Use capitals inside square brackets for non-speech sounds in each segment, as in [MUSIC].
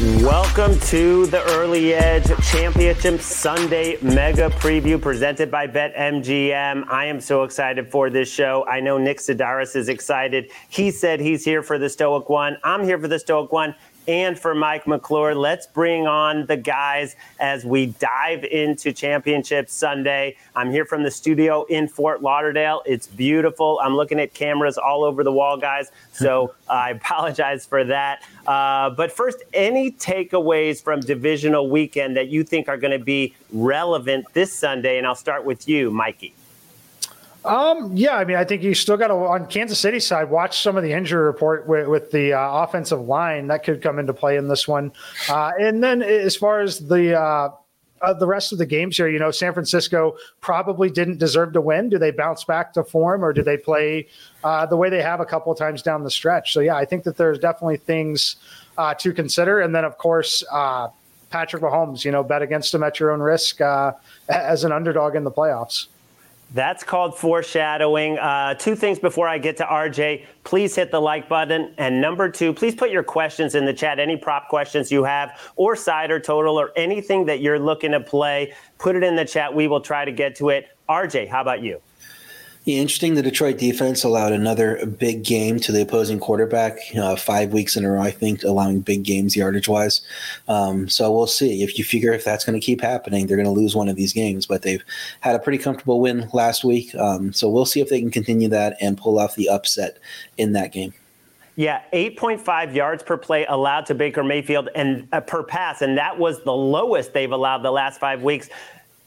Welcome to the Early Edge Championship Sunday Mega Preview presented by BetMGM. I am so excited for this show. I know Nick Sidaris is excited. He said he's here for the Stoic One. I'm here for the Stoic One and for Mike McClure. Let's bring on the guys as we dive into Championship Sunday. I'm here from the studio in Fort Lauderdale. It's beautiful. I'm looking at cameras all over the wall, guys. So [LAUGHS] I apologize for that. Uh, but first, any takeaways from divisional weekend that you think are going to be relevant this Sunday? And I'll start with you, Mikey. Um, yeah, I mean, I think you still got to on Kansas City side watch some of the injury report with, with the uh, offensive line that could come into play in this one. Uh, and then as far as the uh, uh, the rest of the games here, you know, San Francisco probably didn't deserve to win. Do they bounce back to form, or do they play uh, the way they have a couple of times down the stretch? So yeah, I think that there's definitely things uh, to consider. And then of course. Patrick Mahomes, you know, bet against him at your own risk as an underdog in the playoffs. That's called foreshadowing. Uh, two things before I get to RJ. Please hit the like button. And number two, please put your questions in the chat. Any prop questions you have, or side or total, or anything that you're looking to play, put it in the chat. We will try to get to it. RJ, how about you? Yeah, interesting. The Detroit defense allowed another big game to the opposing quarterback, uh, five weeks in a row, I think, allowing big games yardage wise. Um, so we'll see. If you figure if that's going to keep happening, they're going to lose one of these games. But they've had a pretty comfortable win last week. Um, so we'll see if they can continue that and pull off the upset in that game. Yeah, 8.5 yards per play allowed to Baker Mayfield and uh, per pass, and that was the lowest they've allowed the last five weeks.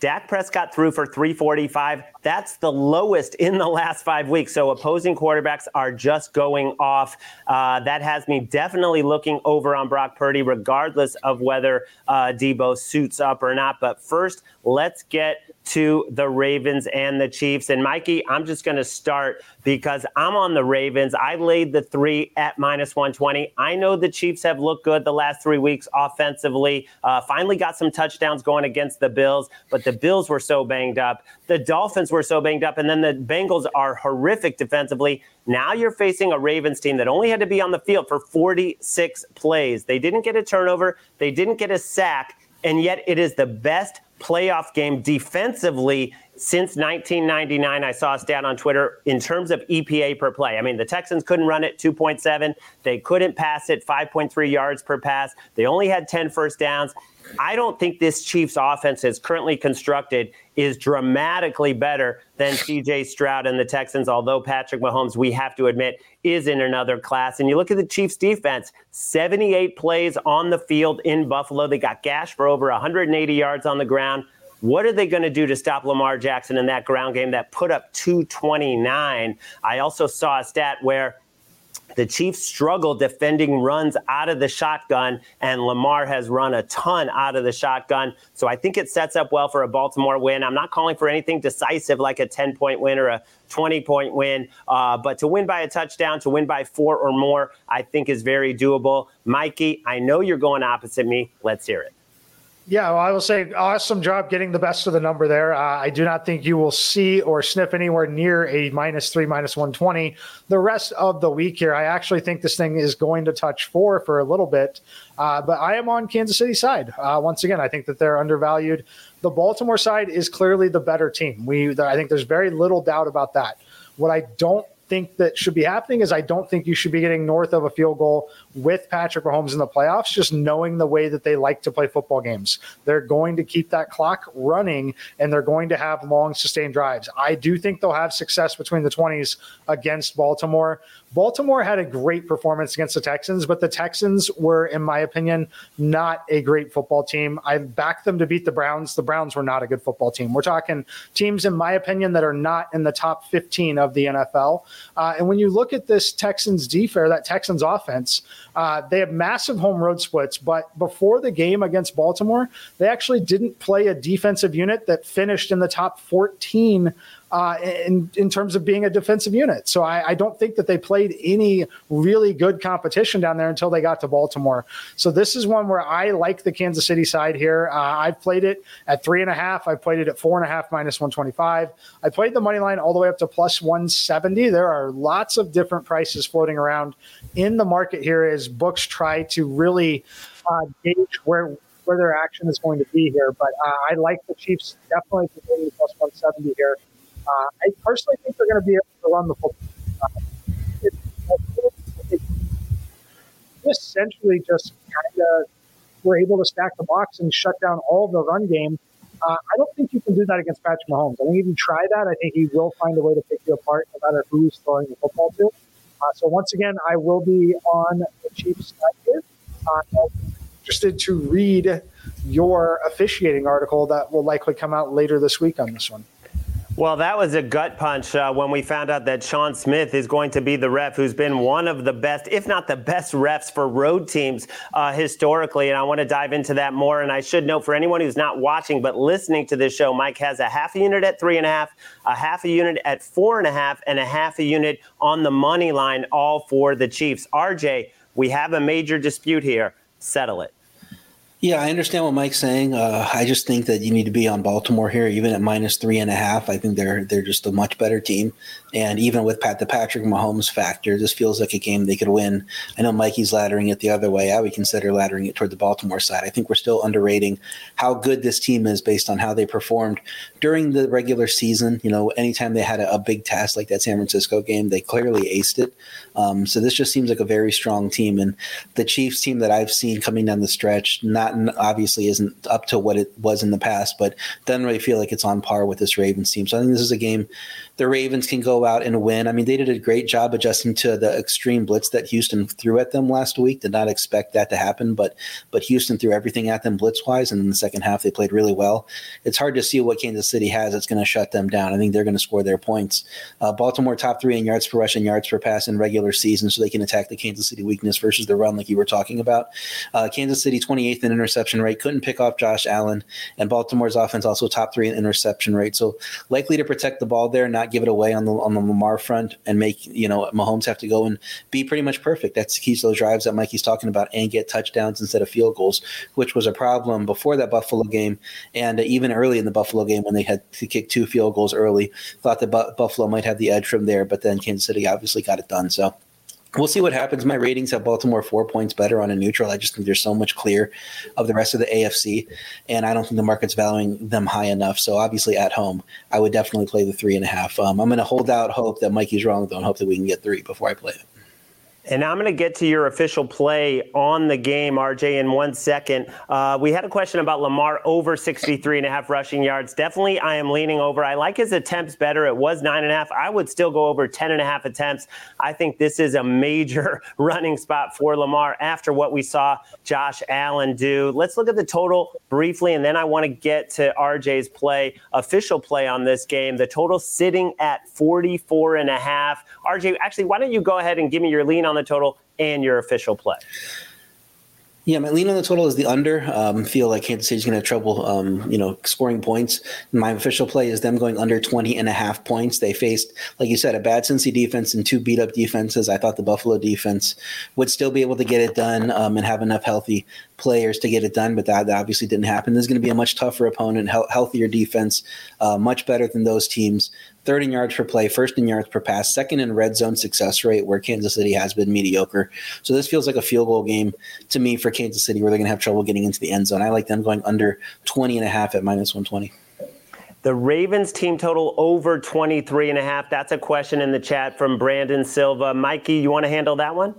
Dak Prescott threw for 345. That's the lowest in the last five weeks. So opposing quarterbacks are just going off. Uh, that has me definitely looking over on Brock Purdy, regardless of whether uh, Deebo suits up or not. But first, let's get to the Ravens and the Chiefs. And Mikey, I'm just going to start because I'm on the Ravens. I laid the three at minus 120. I know the Chiefs have looked good the last three weeks offensively. Uh, finally got some touchdowns going against the Bills, but the Bills were so banged up. The Dolphins were so banged up, and then the Bengals are horrific defensively. Now you're facing a Ravens team that only had to be on the field for 46 plays. They didn't get a turnover, they didn't get a sack, and yet it is the best playoff game defensively since 1999. I saw a stat on Twitter in terms of EPA per play. I mean, the Texans couldn't run it 2.7, they couldn't pass it 5.3 yards per pass, they only had 10 first downs. I don't think this Chiefs offense is currently constructed is dramatically better than CJ Stroud and the Texans, although Patrick Mahomes, we have to admit, is in another class. And you look at the Chiefs defense, 78 plays on the field in Buffalo. They got gashed for over 180 yards on the ground. What are they going to do to stop Lamar Jackson in that ground game that put up 229? I also saw a stat where the Chiefs struggle defending runs out of the shotgun, and Lamar has run a ton out of the shotgun. So I think it sets up well for a Baltimore win. I'm not calling for anything decisive like a 10 point win or a 20 point win, uh, but to win by a touchdown, to win by four or more, I think is very doable. Mikey, I know you're going opposite me. Let's hear it. Yeah, well, I will say awesome job getting the best of the number there. Uh, I do not think you will see or sniff anywhere near a minus three, minus 120 the rest of the week here. I actually think this thing is going to touch four for a little bit, uh, but I am on Kansas City side. Uh, once again, I think that they're undervalued. The Baltimore side is clearly the better team. We, I think there's very little doubt about that. What I don't think that should be happening is I don't think you should be getting north of a field goal with Patrick Mahomes in the playoffs, just knowing the way that they like to play football games. They're going to keep that clock running and they're going to have long, sustained drives. I do think they'll have success between the 20s against Baltimore. Baltimore had a great performance against the Texans, but the Texans were, in my opinion, not a great football team. I backed them to beat the Browns. The Browns were not a good football team. We're talking teams, in my opinion, that are not in the top 15 of the NFL. Uh, and when you look at this Texans defense, that Texans offense, uh, they have massive home road splits. But before the game against Baltimore, they actually didn't play a defensive unit that finished in the top 14 uh, in in terms of being a defensive unit. So I, I, don't think that they played any really good competition down there until they got to Baltimore. So this is one where I like the Kansas City side here. Uh, I've played it at three and a half. I've played it at four and a half minus one twenty five. I played the money line all the way up to plus one seventy. There are lots of different prices floating around in the market here as books try to really uh, gauge where where their action is going to be here. But uh, I like the Chiefs definitely to plus 170 here. Uh, I personally think they're going to be able to run the football. Essentially just kind of were able to stack the box and shut down all the run game. Uh, I don't think you can do that against Patrick Mahomes. I think if you try that, I think he will find a way to pick you apart no matter who's throwing the football to. Uh, so once again, I will be on the Chiefs side here. Uh, interested to read your officiating article that will likely come out later this week on this one. Well, that was a gut punch uh, when we found out that Sean Smith is going to be the ref who's been one of the best, if not the best refs for road teams uh, historically. And I want to dive into that more. And I should note for anyone who's not watching but listening to this show, Mike has a half a unit at three and a half, a half a unit at four and a half, and a half a unit on the money line, all for the Chiefs. RJ, we have a major dispute here. Settle it. Yeah, I understand what Mike's saying. Uh, I just think that you need to be on Baltimore here, even at minus three and a half. I think they're they're just a much better team. And even with Pat the Patrick Mahomes factor, this feels like a game they could win. I know Mikey's laddering it the other way. I would consider laddering it toward the Baltimore side. I think we're still underrating how good this team is based on how they performed during the regular season. You know, anytime they had a, a big task like that San Francisco game, they clearly aced it. Um, so this just seems like a very strong team. And the Chiefs team that I've seen coming down the stretch, not obviously isn't up to what it was in the past, but doesn't really feel like it's on par with this Ravens team. So I think this is a game the Ravens can go out and win. I mean, they did a great job adjusting to the extreme blitz that Houston threw at them last week. Did not expect that to happen, but but Houston threw everything at them blitz wise, and in the second half they played really well. It's hard to see what Kansas City has that's going to shut them down. I think they're going to score their points. Uh, Baltimore top three in yards per rush and yards per pass in regular season, so they can attack the Kansas City weakness versus the run, like you were talking about. Uh, Kansas City 28th in interception rate, couldn't pick off Josh Allen, and Baltimore's offense also top three in interception rate, so likely to protect the ball there, not give it away on the on the Lamar front and make you know Mahomes have to go and be pretty much perfect. That's the key to those drives that Mikey's talking about and get touchdowns instead of field goals, which was a problem before that Buffalo game and even early in the Buffalo game when they had to kick two field goals early. Thought that Buffalo might have the edge from there, but then Kansas City obviously got it done. So we'll see what happens. My ratings have Baltimore four points better on a neutral. I just think there's so much clear of the rest of the AFC, and I don't think the market's valuing them high enough. So obviously at home, I would definitely play the three and a half. Um, I'm going to hold out hope that Mikey's wrong though, and hope that we can get three before I play it. And I'm going to get to your official play on the game, RJ, in one second. Uh, we had a question about Lamar over 63 and a half rushing yards. Definitely, I am leaning over. I like his attempts better. It was nine and a half. I would still go over 10 and a half attempts. I think this is a major [LAUGHS] running spot for Lamar after what we saw Josh Allen do. Let's look at the total briefly, and then I want to get to RJ's play, official play on this game. The total sitting at 44 and a half. RJ, actually, why don't you go ahead and give me your lean on on the total and your official play. Yeah, my lean on the total is the under. Um, feel like Kansas City's going to have trouble, um, you know, scoring points. My official play is them going under 20 and a half points. They faced, like you said, a bad Cincy defense and two beat up defenses. I thought the Buffalo defense would still be able to get it done um, and have enough healthy players to get it done, but that, that obviously didn't happen. This is going to be a much tougher opponent, he- healthier defense, uh, much better than those teams. Third in yards per play, first in yards per pass, second in red zone success rate, where Kansas City has been mediocre. So this feels like a field goal game to me for Kansas City, where they're going to have trouble getting into the end zone. I like them going under 20 and a half at minus 120. The Ravens team total over 23 and a half. That's a question in the chat from Brandon Silva. Mikey, you want to handle that one?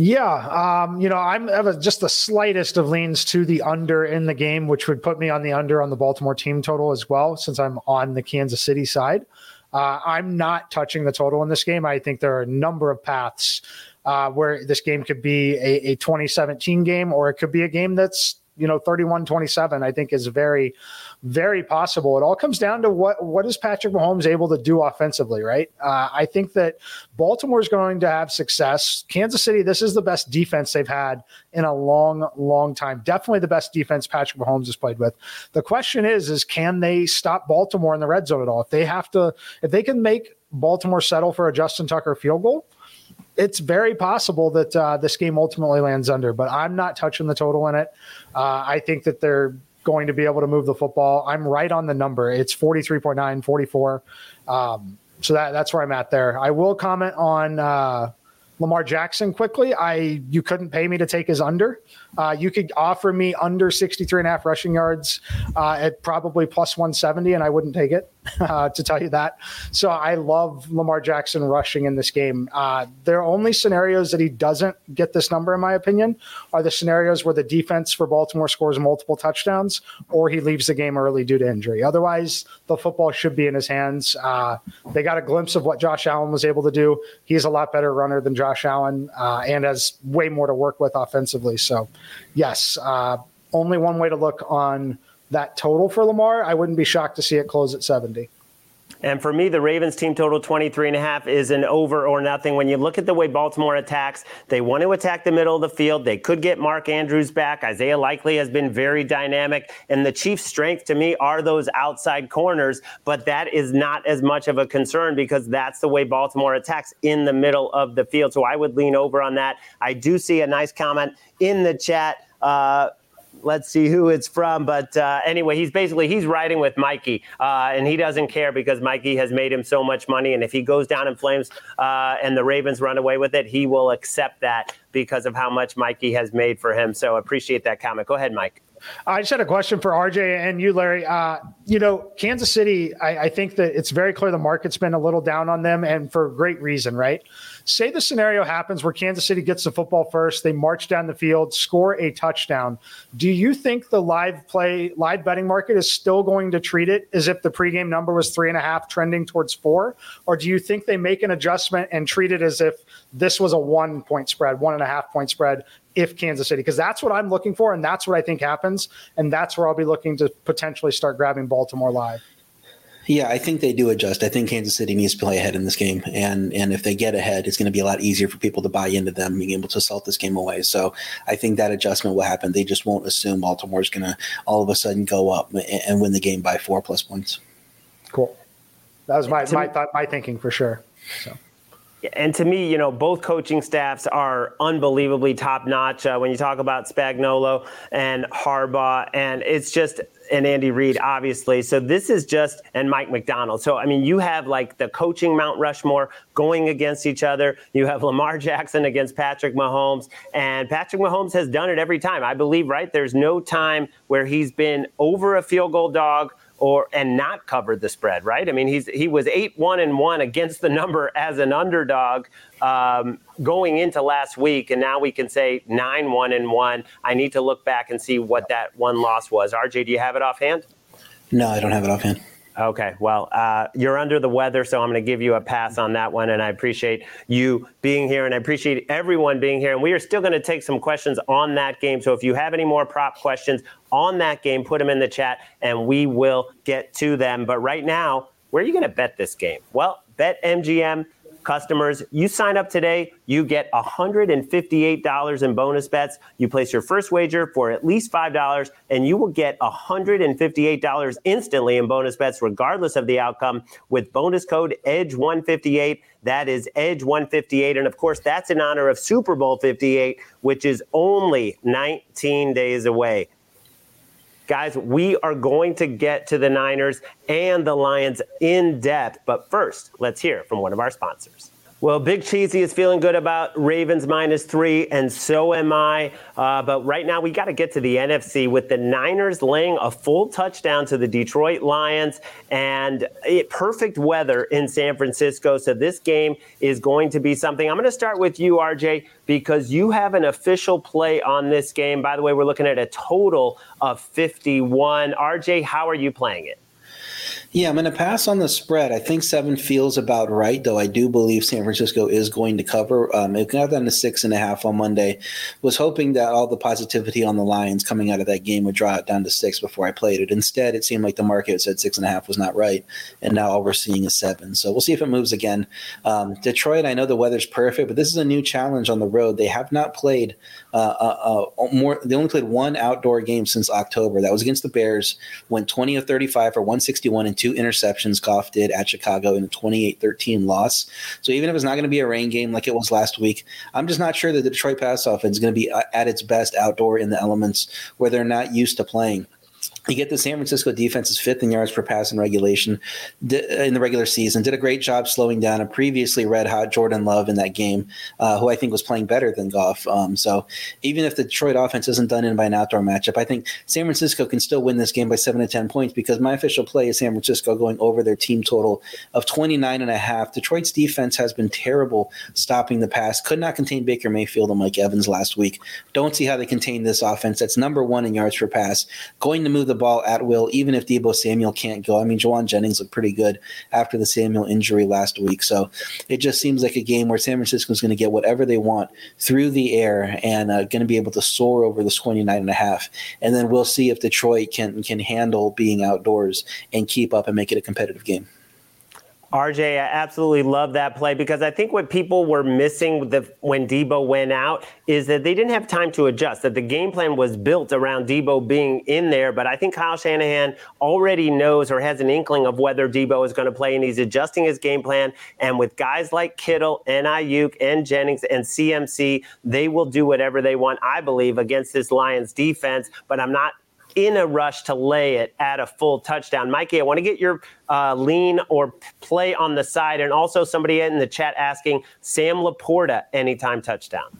Yeah, um, you know, I'm just the slightest of leans to the under in the game, which would put me on the under on the Baltimore team total as well, since I'm on the Kansas City side. Uh, I'm not touching the total in this game. I think there are a number of paths uh, where this game could be a, a 2017 game or it could be a game that's you know 31 27 i think is very very possible. It all comes down to what what is patrick mahomes able to do offensively right? Uh, i think that baltimore is going to have success. Kansas city this is the best defense they've had in a long long time. Definitely the best defense patrick mahomes has played with. The question is is can they stop baltimore in the red zone at all? If they have to if they can make baltimore settle for a justin tucker field goal it's very possible that uh, this game ultimately lands under, but I'm not touching the total in it. Uh, I think that they're going to be able to move the football. I'm right on the number. It's 43.9, 44. Um, so that, that's where I'm at there. I will comment on uh, Lamar Jackson quickly. I you couldn't pay me to take his under. Uh, you could offer me under 63 and a half rushing yards uh, at probably plus 170, and I wouldn't take it, [LAUGHS] uh, to tell you that. So I love Lamar Jackson rushing in this game. Uh, there are only scenarios that he doesn't get this number, in my opinion, are the scenarios where the defense for Baltimore scores multiple touchdowns or he leaves the game early due to injury. Otherwise, the football should be in his hands. Uh, they got a glimpse of what Josh Allen was able to do. He's a lot better runner than Josh Allen uh, and has way more to work with offensively. So yes, uh, only one way to look on that total for Lamar. I wouldn't be shocked to see it close at 70. And for me, the Ravens team total 23 and a half is an over or nothing. When you look at the way Baltimore attacks, they want to attack the middle of the field. They could get Mark Andrews back. Isaiah Likely has been very dynamic. And the Chiefs' strength to me are those outside corners, but that is not as much of a concern because that's the way Baltimore attacks in the middle of the field. So I would lean over on that. I do see a nice comment in the chat. Uh, let's see who it's from. But uh, anyway, he's basically he's riding with Mikey, uh, and he doesn't care because Mikey has made him so much money. And if he goes down in flames uh, and the Ravens run away with it, he will accept that because of how much Mikey has made for him. So appreciate that comment. Go ahead, Mike. I just had a question for RJ and you, Larry. Uh, you know, Kansas City, I, I, think that it's very clear the market's been a little down on them and for great reason, right? Say the scenario happens where Kansas City gets the football first, they march down the field, score a touchdown. Do you think the live play, live betting market is still going to treat it as if the pregame number was three and a half trending towards four? Or do you think they make an adjustment and treat it as if this was a one point spread, one and a half point spread, if Kansas City, because that's what I'm looking for, and that's what I think happens, and that's where I'll be looking to potentially start grabbing Baltimore live. Yeah, I think they do adjust. I think Kansas City needs to play ahead in this game, and and if they get ahead, it's going to be a lot easier for people to buy into them being able to salt this game away. So I think that adjustment will happen. They just won't assume Baltimore's going to all of a sudden go up and win the game by four plus points. Cool. That was my my thought, my thinking for sure. So. And to me, you know, both coaching staffs are unbelievably top notch. Uh, when you talk about Spagnuolo and Harbaugh, and it's just and Andy Reid, obviously. So this is just and Mike Macdonald. So I mean, you have like the coaching Mount Rushmore going against each other. You have Lamar [LAUGHS] Jackson against Patrick Mahomes, and Patrick Mahomes has done it every time. I believe, right? There's no time where he's been over a field goal dog or and not covered the spread, right? I mean, he's he was eight one and one against the number [LAUGHS] as an underdog um, going into last week, and now we can say nine one and one. I need to look back and see what that one loss was. RJ, do you have it offhand? No, I don't have it offhand. Okay, well, uh, you're under the weather, so I'm going to give you a pass on that one. And I appreciate you being here, and I appreciate everyone being here. And we are still going to take some questions on that game. So if you have any more prop questions on that game, put them in the chat, and we will get to them. But right now, where are you going to bet this game? Well, bet MGM customers. You sign up today, you get $158 in bonus bets. You place your first wager for at least $5, and you will get $158 instantly in bonus bets, regardless of the outcome, with bonus code EDGE158. That is EDGE158. And of course, that's in honor of Super Bowl 58, which is only 19 days away. Guys, we are going to get to the Niners and the Lions in depth. But first, let's hear from one of our sponsors. Well, Big Cheesy is feeling good about Ravens minus three, and so am I. Uh, but right now, we got to get to the NFC with the Niners laying a full touchdown to the Detroit Lions and it, perfect weather in San Francisco. So this game is going to be something. I'm going to start with you, RJ, because you have an official play on this game. By the way, we're looking at a total of 51. RJ, how are you playing it? Yeah, I'm going to pass on the spread. I think seven feels about right, though I do believe San Francisco is going to cover. Um, it got down to six and a half on Monday. Was hoping that all the positivity on the Lions coming out of that game would draw it down to six before I played it. Instead, it seemed like the market said six and a half was not right, and now all we're seeing is seven. So we'll see if it moves again. Um, Detroit, I know the weather's perfect, but this is a new challenge on the road. They have not played uh, uh, uh, more. They only played one outdoor game since October. That was against the Bears. Went 20 of 35 for 161 and two interceptions Goff did at Chicago in a 28-13 loss. So even if it's not going to be a rain game like it was last week, I'm just not sure that the Detroit pass offense is going to be at its best outdoor in the elements where they're not used to playing. You get the San Francisco defense is fifth in yards per pass in regulation in the regular season. Did a great job slowing down a previously red hot Jordan Love in that game, uh, who I think was playing better than Goff. Um, so even if the Detroit offense isn't done in by an outdoor matchup, I think San Francisco can still win this game by seven to 10 points because my official play is San Francisco going over their team total of 29 and a half. Detroit's defense has been terrible stopping the pass, could not contain Baker Mayfield and Mike Evans last week. Don't see how they contain this offense. That's number one in yards per pass. Going to move the ball at will, even if Deebo Samuel can't go. I mean, Jauan Jennings looked pretty good after the Samuel injury last week. So it just seems like a game where San Francisco is going to get whatever they want through the air and uh, going to be able to soar over the 29 and a half. And then we'll see if Detroit can can handle being outdoors and keep up and make it a competitive game. RJ, I absolutely love that play because I think what people were missing the, when Deebo went out is that they didn't have time to adjust, that the game plan was built around Deebo being in there. But I think Kyle Shanahan already knows or has an inkling of whether Deebo is going to play, and he's adjusting his game plan. And with guys like Kittle and Aiyuk and Jennings and CMC, they will do whatever they want, I believe, against this Lions defense. But I'm not in a rush to lay it at a full touchdown. Mikey, I want to get your uh, lean or play on the side, and also somebody in the chat asking Sam LaPorta anytime touchdown.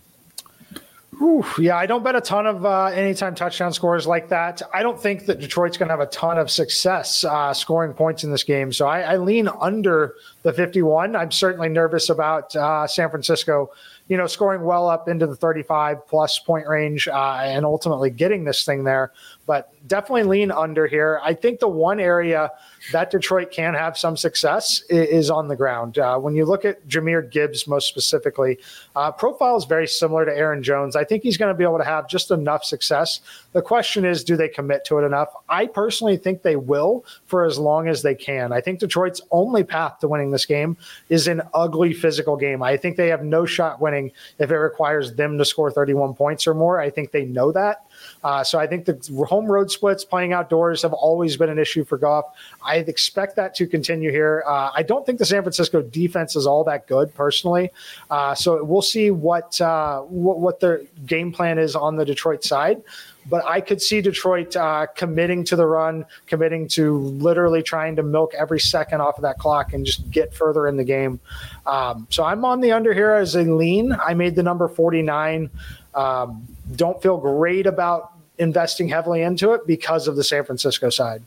Oof, yeah, I don't bet a ton of uh, anytime touchdown scores like that. I don't think that Detroit's going to have a ton of success uh, scoring points in this game. So I, I, lean under the 51. I'm certainly nervous about uh, San Francisco you know, scoring well up into the 35 plus point range uh, and ultimately getting this thing there. But definitely lean under here. I think the one area that Detroit can have some success is on the ground. Uh, when you look at Jahmyr Gibbs most specifically, uh, profile is very similar to Aaron Jones. I think he's going to be able to have just enough success. The question is, do they commit to it enough? I personally think they will for as long as they can. I think Detroit's only path to winning this game is an ugly physical game. I think they have no shot winning if it requires them to score 31 points or more. I think they know that. Uh, so I think the home road splits playing outdoors have always been an issue for Goff. I expect that to continue here. Uh, I don't think the San Francisco defense is all that good personally. Uh, so we'll see what, uh, what, what their game plan is on the Detroit side. But I could see Detroit uh, committing to the run, committing to literally trying to milk every second off of that clock and just get further in the game. Um, so I'm on the under here as a lean. I made the number 49. Um, don't feel great about investing heavily into it because of the San Francisco side.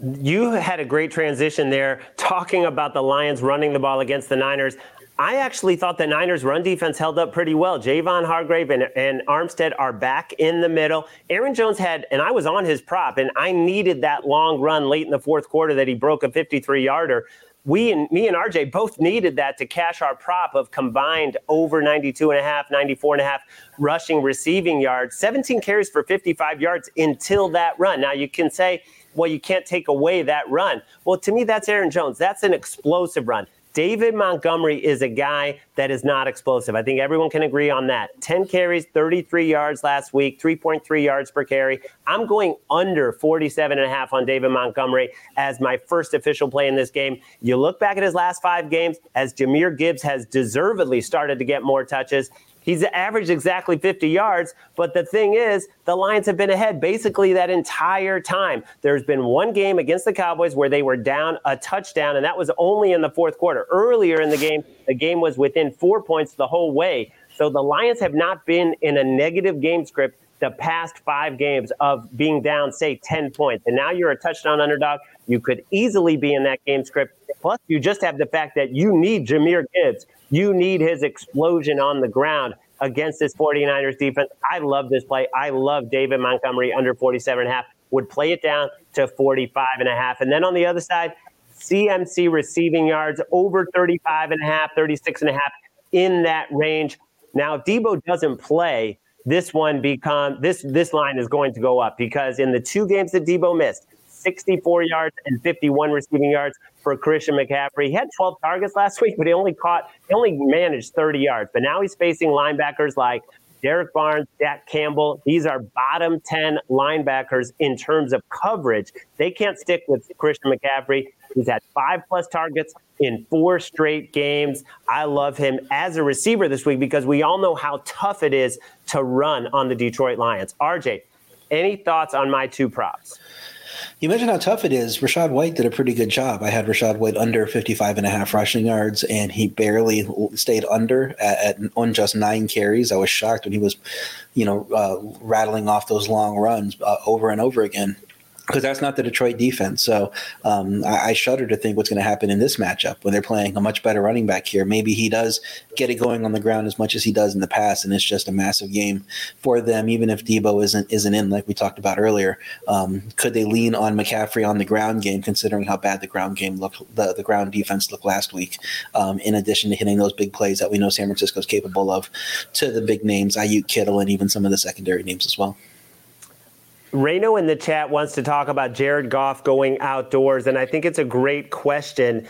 You had a great transition there talking about the Lions running the ball against the Niners. I actually thought the Niners' run defense held up pretty well. Javon Hargrave and, and, Armstead are back in the middle. Aaron Jones had, and I was on his prop, and I needed that long run late in the fourth quarter that he broke a 53 yarder we and me and RJ both needed that to cash our prop of combined over 92 and a half, 94 and a half rushing receiving yards, 17 carries for 55 yards until that run. Now you can say, well, you can't take away that run. Well, to me, that's Aaron Jones. That's an explosive run. David Montgomery is a guy that is not explosive. I think everyone can agree on that. 10 carries, 33 yards last week, 3.3 yards per carry. I'm going under 47 and a half on David Montgomery as my first official play in this game. You look back at his last five games as Jahmyr Gibbs has deservedly started to get more touches. He's averaged exactly 50 yards, but the thing is, the Lions have been ahead basically that entire time. There's been one game against the Cowboys where they were down a touchdown, and that was only in the fourth quarter. Earlier in the game, the game was within four points the whole way. So the Lions have not been in a negative game script the past five games of being down, say, 10 points. And now you're a touchdown underdog. You could easily be in that game script. Plus, you just have the fact that you need Jahmyr Gibbs you need his explosion on the ground against this 49ers defense. I love this play. I love David Montgomery under 47 and a half. Would play it down, to 45 and a half. And then on the other side, CMC receiving yards over 35 and a half, 36 and a half in that range. Now, if Deebo doesn't play, this one become this this line is going to go up because in the two games that Deebo missed, 64 yards and 51 receiving yards for Christian McCaffrey. He had 12 targets last [LAUGHS] week, but he only caught he only managed 30 yards. But now he's facing linebackers like Derrick Barnes, Jack Campbell. These are bottom 10 linebackers in terms of coverage. They can't stick with Christian McCaffrey. He's had five plus targets in four straight games. I love him as a receiver this week because we all know how tough it is to run on the Detroit Lions. RJ, any thoughts on my two props? You mentioned how tough it is. Rachaad White did a pretty good job. I had Rachaad White under 55 and a half rushing yards, and he barely stayed under at, at on just nine carries. I was shocked when he was, you know, uh, rattling off those long runs uh, over and over again because that's not the Detroit defense. So um, I, I, shudder to think what's going to happen in this matchup when they're playing a much better running back here. Maybe he does get it going on the ground as much as he does in the past, and it's just a massive game for them. Even if Deebo isn't isn't in, like we talked about earlier, um, could they lean on McCaffrey on the ground game, considering how bad the ground game looked, the, the ground defense looked last week? Um, in addition to hitting those big plays that we know San Francisco is capable of, to the big names, Aiyuk, Kittle, and even some of the secondary names as well. Reno in the chat wants to talk about Jared Goff going outdoors, and I think it's a great question.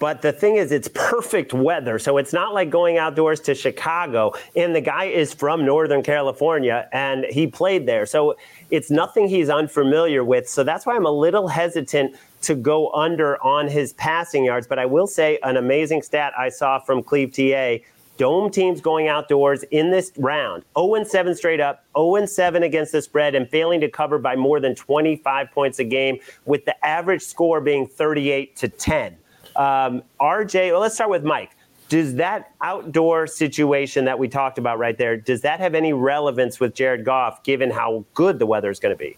But the thing is, it's perfect weather. So it's not like going outdoors to Chicago. And the guy is from Northern California and he played there. So it's nothing he's unfamiliar with. So that's why I'm a little hesitant to go under on his passing yards. But I will say an amazing stat I saw from Cleve TA dome teams going outdoors in this round 0 7 straight up, 0 7 against the spread, and failing to cover by more than 25 points a game, with the average score being 38 to 10. Um, RJ, well, let's start with Mike. Does that outdoor situation that we talked about right there, does that have any relevance with Jared Goff, given how good the weather is going to be?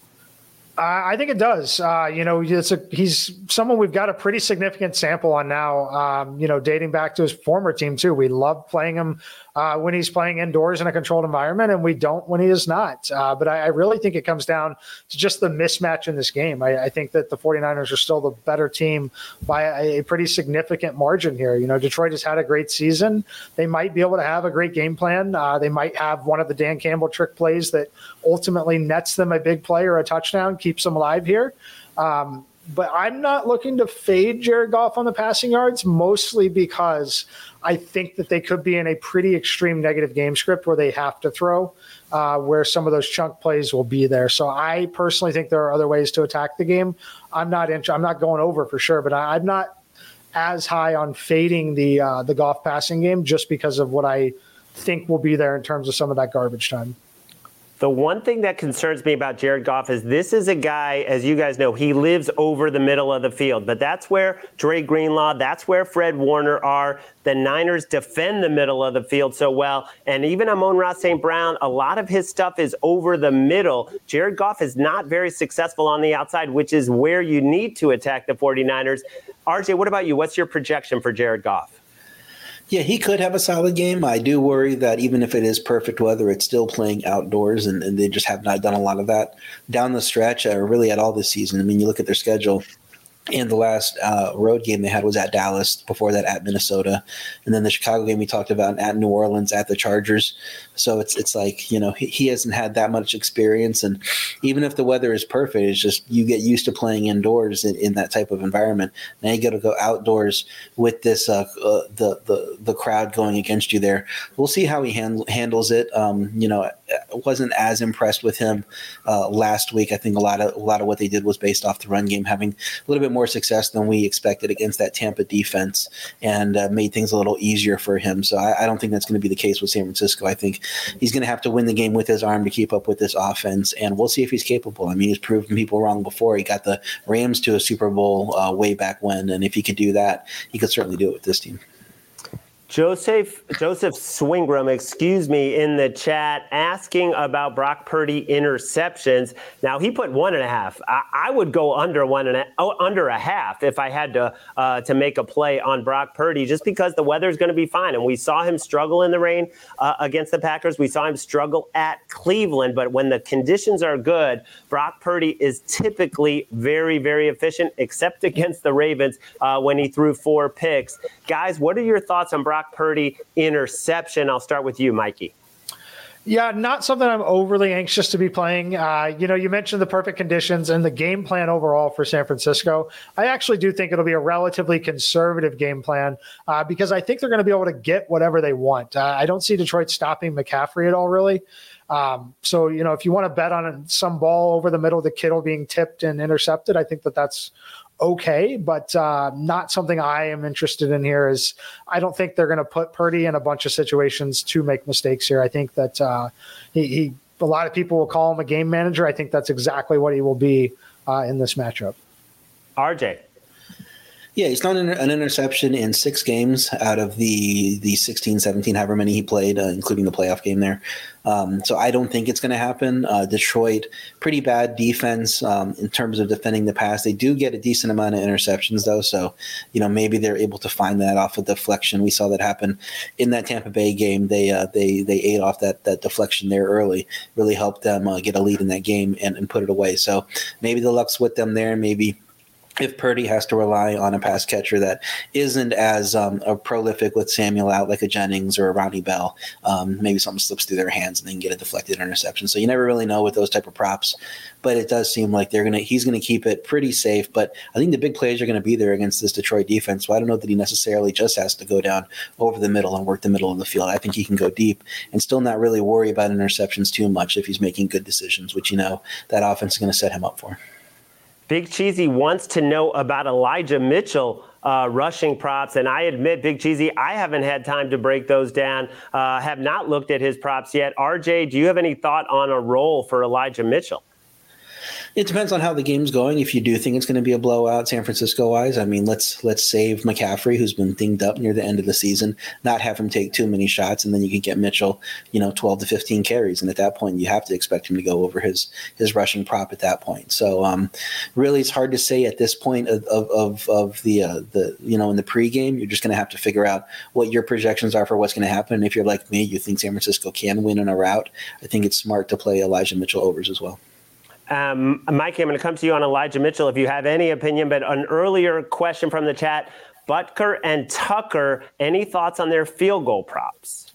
I think it does. Uh, you know, a, he's someone we've got a pretty significant sample on now. Um, you know, dating back to his former team too. We love playing him uh, when he's playing indoors in a controlled environment, and we don't when he is not. Uh, but I, I, really think it comes down to just the mismatch in this game. I, I, think that the 49ers are still the better team by a, a, pretty significant margin here. You know, Detroit has had a great season. They might be able to have a great game plan. Uh, they might have one of the Dan Campbell trick plays that ultimately nets them a big play or a touchdown, keeps them alive here. Um, but I'm not looking to fade Jared Goff on the passing yards, mostly because I think that they could be in a pretty extreme negative game script where they have to throw, uh, where some of those chunk plays will be there. So I personally think there are other ways to attack the game. I'm not I'm not going over for sure, but I, am not as high on fading the uh, the Goff passing game just because of what I think will be there in terms of some of that garbage time. The one thing that concerns me about Jared Goff is this is a guy, as you guys know, he lives over the middle of the field. But that's where Dre Greenlaw, that's where Fred Warner are. The Niners defend the middle of the field so well. And even Amon-Ra St. Brown, a lot of his stuff is over the middle. Jared Goff is not very successful on the outside, which is where you need to attack the 49ers. RJ, what about you? What's your projection for Jared Goff? Yeah, he could have a solid game. I do worry that even if it is perfect weather, it's still playing outdoors, and, and they just have not done a lot of that down the stretch, or really at all this season. I mean, you look at their schedule and the last uh, road game they had was at Dallas. Before that, at Minnesota, and then the Chicago game we talked about at New Orleans at the Chargers. So it's it's like you know he, he hasn't had that much experience, and even if the weather is perfect, it's just you get used to playing indoors in, in that type of environment. Now you got to go outdoors with this uh, uh, the the the crowd going against you. There, we'll see how he hand, handles it. Um, you know, wasn't as impressed with him uh, last week. I think a lot of a lot of what they did was based off the run game having a little bit more success than we expected against that Tampa defense, and uh, made things a little easier for him. So I, I don't think that's going to be the case with San Francisco. I think he's going to have to win the game with his arm to keep up with this offense, and we'll see if he's capable. I mean, he's proven people wrong before. He got the Rams to a Super Bowl uh, way back when, and if he could do that, he could certainly do it with this team. Joseph Joseph Swingram, excuse me, in the chat asking about Brock Purdy interceptions. Now he put one and a half. I, I would go under one and a, oh, under a half if I had to uh, to make a play on Brock Purdy, just because the weather is going to be fine. And we saw him struggle in the rain uh, against the Packers. We saw him struggle at Cleveland. But when the conditions are good, Brock Purdy is typically very very efficient, except against the Ravens uh, when he threw four picks. Guys, what are your thoughts on Brock? Brock Purdy interception. I'll start with you, Mikey. Yeah, not something I'm overly anxious to be playing. Uh, you know, you mentioned the perfect conditions and the game plan overall for San Francisco. I actually do think it'll be a relatively conservative game plan uh, because I think they're going to be able to get whatever they want. Uh, I don't see Detroit stopping McCaffrey at all, really. Um, so, you know, if you want to bet on some ball over the middle, the Kittle being tipped and intercepted, I think that that's okay, but uh, not something I am interested in here. Is I don't think they're going to put Purdy in a bunch of situations to make mistakes here. I think that uh, he, he, a lot of people will call him a game manager. I think that's exactly what he will be uh, in this matchup. RJ. Yeah, he's thrown an interception in six games out of the the 16, 17, however many he played, uh, including the playoff game there. Um, so I don't think it's going to happen. Uh, Detroit, pretty bad defense um, in terms of defending the pass. They do get a decent amount of interceptions though, so you know maybe they're able to find that off of deflection. We saw that happen in that Tampa Bay game. They uh, they they ate off that that deflection there early, really helped them uh, get a lead in that game and, and put it away. So maybe the luck's with them there. Maybe if Purdy has to rely on a pass catcher that isn't as um, prolific with Samuel out like a Jennings or a Ronnie Bell, um, maybe something slips through their hands and then get a deflected interception. So you never really know with those type of props, but it does seem like they're gonna he's gonna keep it pretty safe. But I think the big plays are gonna be there against this Detroit defense. So I don't know that he necessarily just has to go down over the middle and work the middle of the field. I think he can go deep and still not really worry about interceptions too much if he's making good decisions, which you know that offense is gonna set him up for. Big Cheesy wants to know about Elijah Mitchell. Uh, rushing props. And I admit, Big Cheesy, I haven't had time to break those down. Uh, have not looked at his props yet. RJ, do you have any thought on a role for Elijah Mitchell? It depends on how the game's going. If you do think it's going to be a blowout, San Francisco wise, I mean, let's let's save McCaffrey, who's been dinged up near the end of the season, not have him take too many shots, and then you can get Mitchell, you know, twelve to fifteen carries, and at that point, you have to expect him to go over his his rushing prop at that point. So, um, really, it's hard to say at this point of of of, the uh, the you know in the pregame. You're just going to have to figure out what your projections are for what's going to happen. And if you're like me, you think San Francisco can win in a rout. I think it's smart to play Elijah Mitchell overs as well. Um, Mike, I'm going to come to you on Elijah Mitchell if you have any opinion. But an earlier question from the chat Butker and Tucker, any thoughts on their field goal props?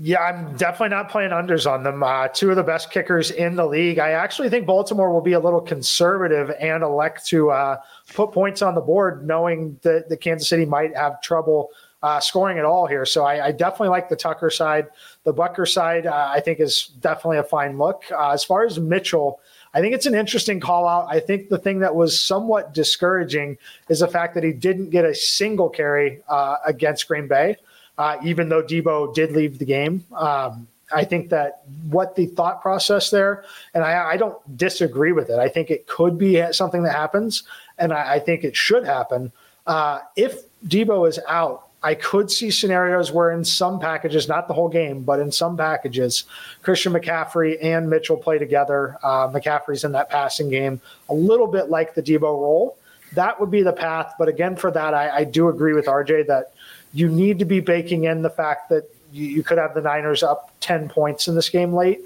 Yeah, I'm definitely not playing unders on them. Uh, two of the best kickers in the league. I actually think Baltimore will be a little conservative and elect to uh, put points on the board, knowing that the Kansas City might have trouble uh, scoring at all here. So I, I, definitely like the Tucker side. The Butker side, uh, I think, is definitely a fine look. Uh, as far as Mitchell, I think it's an interesting call out. I think the thing that was somewhat discouraging is the fact that he didn't get a single carry uh, against Green Bay, uh, even though Deebo did leave the game. Um, I think that what the thought process there, and I, I, don't disagree with it. I think it could be something that happens, and I, I think it should happen. Uh, if Deebo is out, I could see scenarios where in some packages, not the whole game, but in some packages, Christian McCaffrey and Mitchell play together. Uh, McCaffrey's in that passing game, a little bit like the Deebo role. That would be the path. But again, for that, I, I do agree with RJ that you need to be baking in the fact that you, you could have the Niners up 10 points in this game late.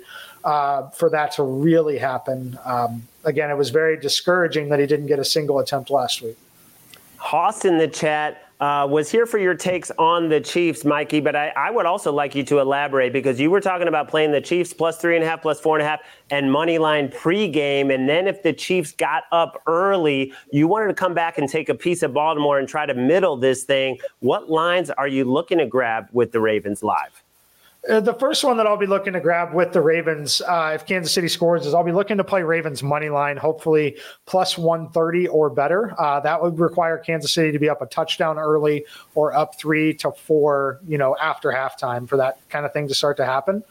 Uh, for that to really happen. Um, again, it was very discouraging that he didn't get a single attempt last week. Hoss in the chat uh, was here for your takes on the Chiefs, Mikey. But I, I, would also like you to elaborate because you were talking about playing the Chiefs plus three and a half, plus four and a half, and money line pregame. And then if the Chiefs got up early, you wanted to come back and take a piece of Baltimore and try to middle this thing. What lines are you looking to grab with the Ravens live? Uh, the first one that I'll be looking to grab with the Ravens, uh, if Kansas City scores, is I'll be looking to play Ravens money line, hopefully plus 130 or better. Uh, that would require Kansas City to be up a touchdown early or up three to four, you know, after halftime for that kind of thing to start to happen.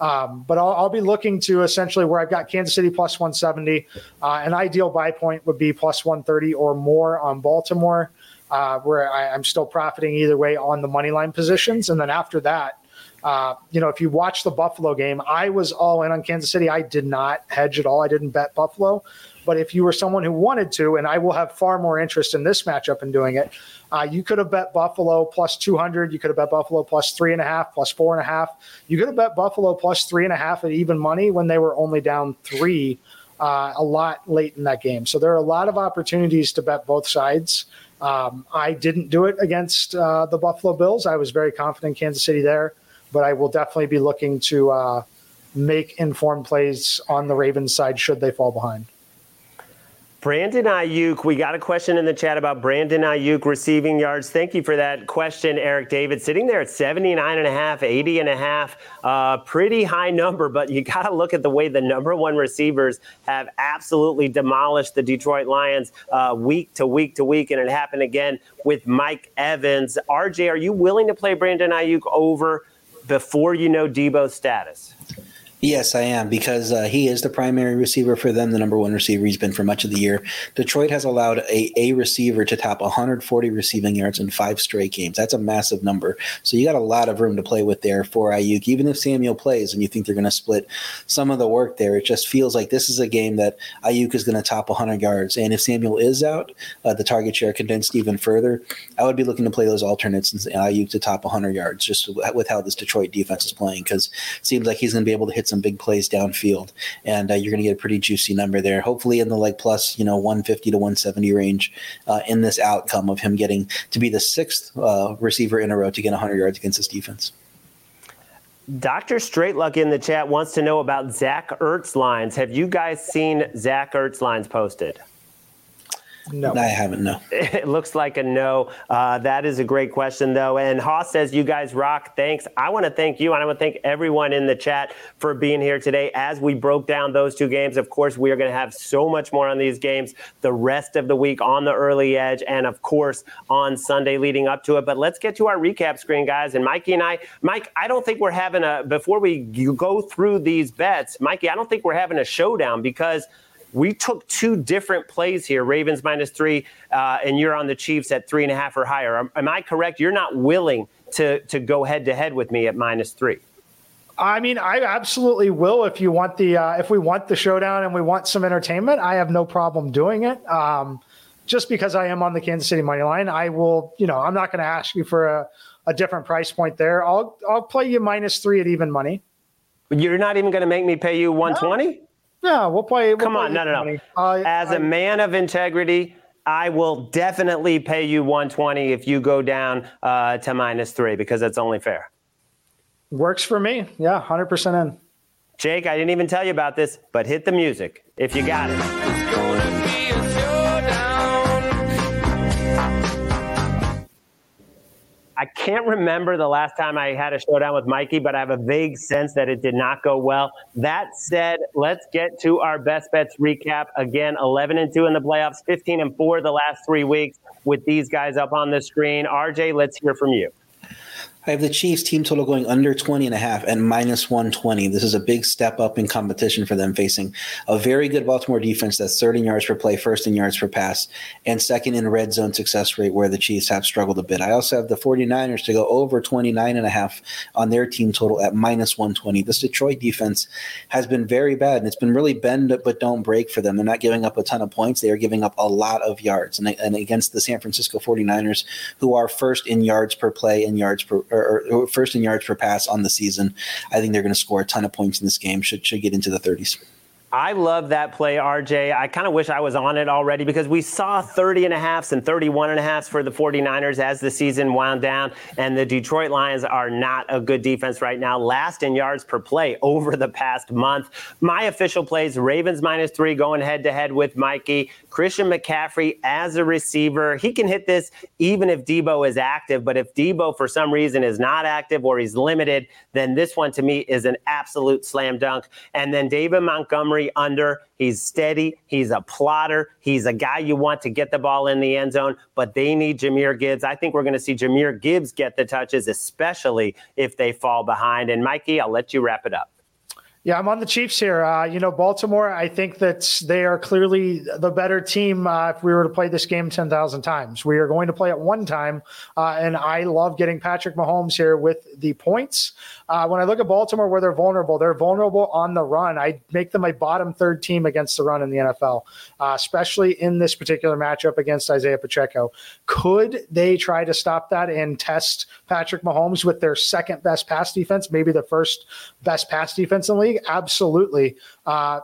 Um, but I'll, I'll, be looking to essentially where I've got Kansas City plus 170. Uh, an ideal buy point would be plus 130 or more on Baltimore. uh, where I, I'm still profiting either way on the money line positions. And then after that, uh, you know, if you watch the Buffalo game, I was all in on Kansas City. I did not hedge at all. I didn't bet Buffalo. But if you were someone who wanted to, and I will have far more interest in this matchup in doing it, uh, you could have bet Buffalo plus 200. You could have bet Buffalo plus three and a half, plus four and a half. You could have bet Buffalo plus three and a half at even money when they were only down three uh, a lot late in that game. So there are a lot of opportunities to bet both sides. Um, I didn't do it against uh, the Buffalo Bills. I was very confident Kansas City there, but I will definitely be looking to uh, make informed plays on the Ravens side should they fall behind. Brandon Aiyuk, we got a question in the chat about Brandon Aiyuk receiving yards. Thank you for that question, Eric David. Sitting there at 79 and a half, 80 and a half, uh, pretty high number, but you got to look at the way the number one receivers have absolutely demolished the Detroit Lions uh, week to week to week, and it happened again with Mike Evans. RJ, are you willing to play Brandon Aiyuk over before you know Deebo's status? Yes, I am because uh, he is the primary receiver for them, the number one receiver he's been for much of the year. Detroit has allowed a, a receiver to top 140 receiving yards in five straight games. That's a massive number. So you got a lot of room to play with there for Aiyuk. Even if Samuel plays and you think they're going to split some of the work there, it just feels like this is a game that Aiyuk is going to top 100 yards. And if Samuel is out, uh, the target share condensed even further. I would be looking to play those alternates and Aiyuk to top 100 yards just with how this Detroit defense is playing because it seems like he's going to be able to hit some big plays downfield, and uh, you're going to get a pretty juicy number there. Hopefully, in the like plus you know 150 to 170 range uh, in this outcome of him getting to be the sixth uh, receiver in a row to get 100 yards against this defense. Dr. Straightluck in the chat wants to know about Zach Ertz lines. Have you guys seen Zach Ertz lines posted? No, I haven't. No, [LAUGHS] it looks like a no. Uh, that is a great question, though. And Haas says, "You guys rock." Thanks. I want to thank you, and I want to thank everyone in the chat for being here today. As we broke down those two games, of course, we are going to have so much more on these games the rest of the week on the early edge, and of course on Sunday leading up to it. But let's get to our recap screen, guys. And Mikey and I, Mike, I don't think we're having a before we go through these bets, Mikey. I don't think we're having a showdown because we took two different plays here Ravens minus three, uh, and you're on the Chiefs at three and a half or higher. Am, am I correct? You're not willing to, to go head to head with me at minus three. I mean, I absolutely will if you want the uh, if we want the showdown and we want some entertainment. I have no problem doing it. Um, just because I am on the Kansas City money line, I will. You know, I'm not going to ask you for a, a different price point there. I'll I'll play you minus three at even money. You're not even going to make me pay you 120. No. No, we'll play. We'll Come play on, no, no, no. Uh, As I, a man of integrity, I will definitely pay you 120 if you go down uh, to minus three because that's only fair. Works for me. Yeah, 100% in. Jake, I didn't even tell you about this, but hit the music if you got it. I can't remember the last time I had a showdown with Mikey, but I have a vague sense that it did not go well. That said, let's get to our best bets recap. Again, 11 and 2 in the playoffs, 15 and 4 the last three weeks with these guys up on the screen. RJ, let's hear from you. I have the Chiefs team total going under 20 and a half and minus 120. This is a big step up in competition for them facing a very good Baltimore defense that's third in yards per play, first in yards per pass, and second in red zone success rate where the Chiefs have struggled a bit. I also have the 49ers to go over 29 and a half on their team total at minus 120. This Detroit defense has been very bad and it's been really bend but don't break for them. They're not giving up a ton of points. They are giving up a lot of yards. And, and against the San Francisco 49ers, who are first in yards per play and yards per or, or first in yards per pass on the season. I think they're going to score a ton of points in this game. Should should get into the 30s. I love that play, RJ. I kind of wish I was on it already because we saw 30 and a halfs and 31 and a halfs for the 49ers as the season wound down. And the Detroit Lions are not a good defense right now. Last in yards per play over the past month. My official plays Ravens minus three going head to head with Mikey. Christian McCaffrey as a receiver. He can hit this even if Deebo is active. But if Deebo for some reason is not active or he's limited, then this one to me is an absolute slam dunk. And then David Montgomery under. He's steady. He's a plotter. He's a guy you want to get the ball in the end zone, but they need Jahmyr Gibbs. I think we're going to see Jahmyr Gibbs get the touches, especially if they fall behind. And Mikey, I'll let you wrap it up. Yeah, I'm on the Chiefs here. Uh, you know, Baltimore, I think that they are clearly the better team uh, if we were to play this game 10,000 times. We are going to play it one time, uh, and I love getting Patrick Mahomes here with the points. Uh, when I look at Baltimore, where they're vulnerable, they're vulnerable on the run. I make them a bottom third team against the run in the NFL, uh, especially in this particular matchup against Isaiah Pacheco. Could they try to stop that and test Patrick Mahomes with their second best pass defense, maybe the first best pass defense in the league? League? Absolutely. Uh,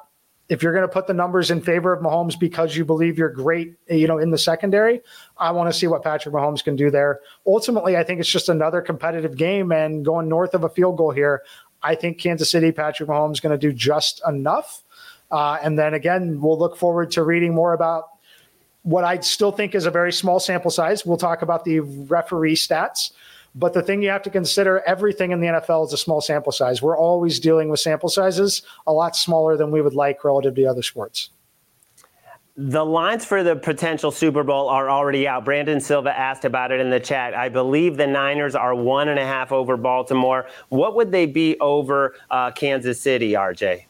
if you're going to put the numbers in favor of Mahomes because you believe you're great, you know, in the secondary, I want to see what Patrick Mahomes can do there. Ultimately, I think it's just another competitive game and going north of a field goal here. I think Kansas City, Patrick Mahomes is going to do just enough. Uh, and then again, we'll look forward to reading more about what I still think is a very small sample size. We'll talk about the referee stats. But the thing you have to consider everything in the NFL is a small sample size. We're always dealing with sample sizes a lot smaller than we would like relative to other sports. The lines for the potential Super Bowl are already out. Brandon Silva asked about it in the chat. I believe the Niners are one and a half over Baltimore. What would they be over uh, Kansas City, RJ?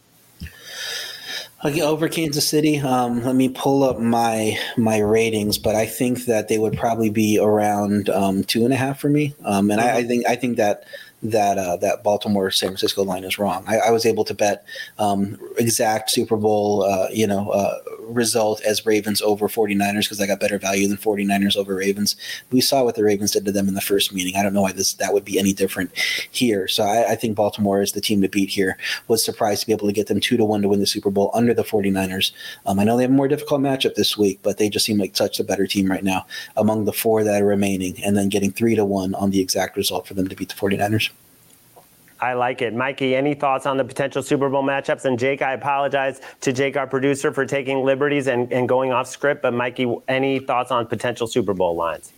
Okay, over Kansas City. Um, let me pull up my my ratings, but I think that they would probably be around um, two and a half for me. Um, and I, I, think I think that that uh, that Baltimore San Francisco line is wrong. I, I was able to bet um, exact Super Bowl uh, you know uh, result as Ravens over 49ers because I got better value than 49ers over Ravens. We saw what the Ravens did to them in the first meeting. I don't know why this that would be any different here. So I, I think Baltimore is the team to beat here. Was surprised to be able to get them two to one to win the Super Bowl under the 49ers. Um, I know they have a more difficult matchup this week, but they just seem like such a better team right now among the four that are remaining, and then getting three to one on the exact result for them to beat the 49ers. I like it. Mikey, any thoughts on the potential Super Bowl matchups? And Jake, I apologize to Jake, our producer, for taking liberties and, and going off script. But Mikey, any thoughts on potential Super Bowl lines?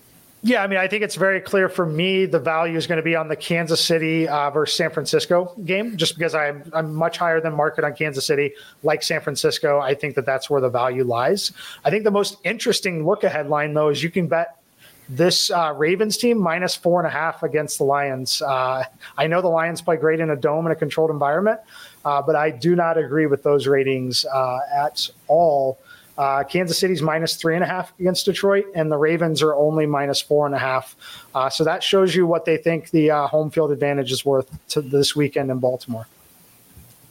Yeah, I mean, I think it's very clear for me the value is going to be on the Kansas City uh, versus San Francisco game, just because I'm I'm much higher than market on Kansas City, like San Francisco. I think that that's where the value lies. I think the most interesting look ahead line though is you can bet this uh, Ravens team minus four and a half against the Lions. Uh, I know the Lions play great in a dome in a controlled environment, uh, but I do not agree with those ratings uh, at all. Uh, Kansas City's minus three and a half against Detroit, and the Ravens are only minus four and a half. Uh, so that shows you what they think the home field advantage is worth to this weekend in Baltimore.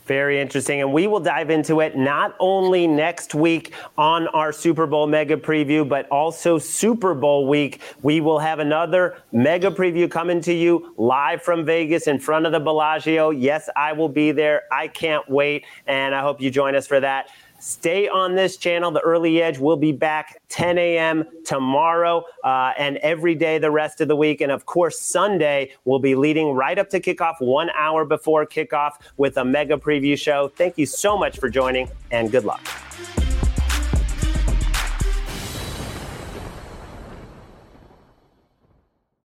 Very interesting. And we will dive into it not only next week on our Super Bowl mega preview, but also Super Bowl week. We will have another mega preview coming to you live from Vegas in front of the Bellagio. Yes, I will be there. I can't wait. And I hope you join us for that. Stay on this channel. The Early Edge will be back 10 a.m. tomorrow uh, and every day the rest of the week. And of course, Sunday we'll be leading right up to kickoff, one hour before kickoff with a mega preview show. Thank you so much for joining and good luck.